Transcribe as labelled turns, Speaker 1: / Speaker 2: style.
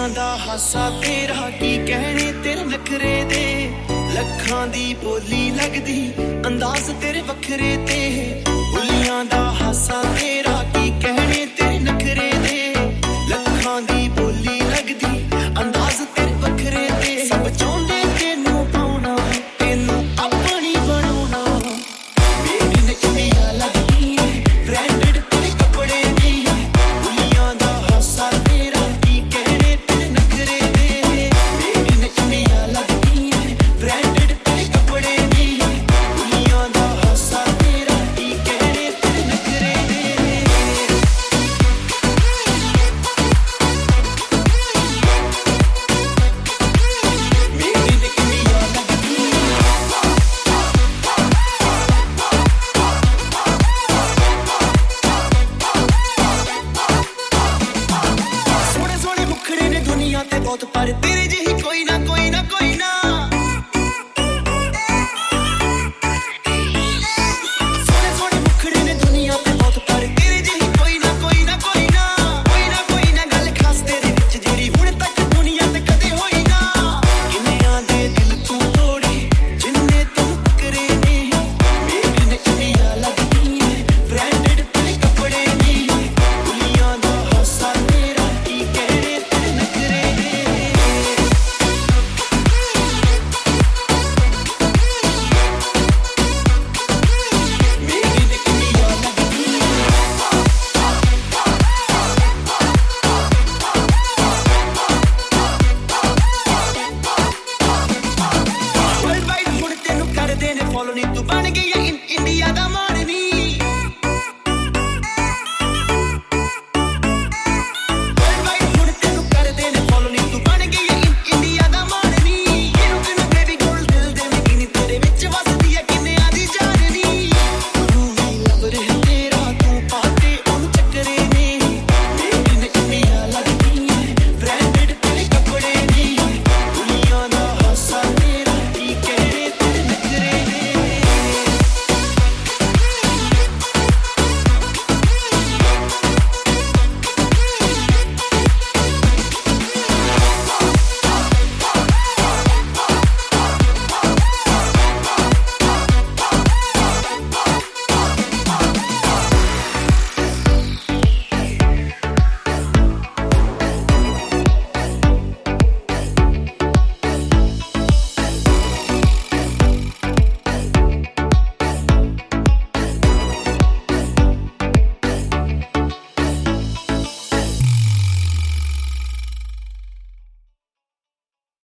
Speaker 1: ਅੱਖੀਆਂ ਦਾ ਹਾਸਾ ਤੇਰਾ ਕੀ ਕਹਿਣੇ? ਤੇਰੇ ਨਖਰੇ ਦੇ ਲੱਖਾਂ ਦੀ ਬੋਲੀ ਲੱਗਦੀ, ਅੰਦਾਜ਼ ਤੇਰੇ ਵੱਖਰੇ ਤੇ। ਬੁੱਲੀਆਂ ਦਾ ਹਾਸਾ ਤੇਰਾ outro paredão.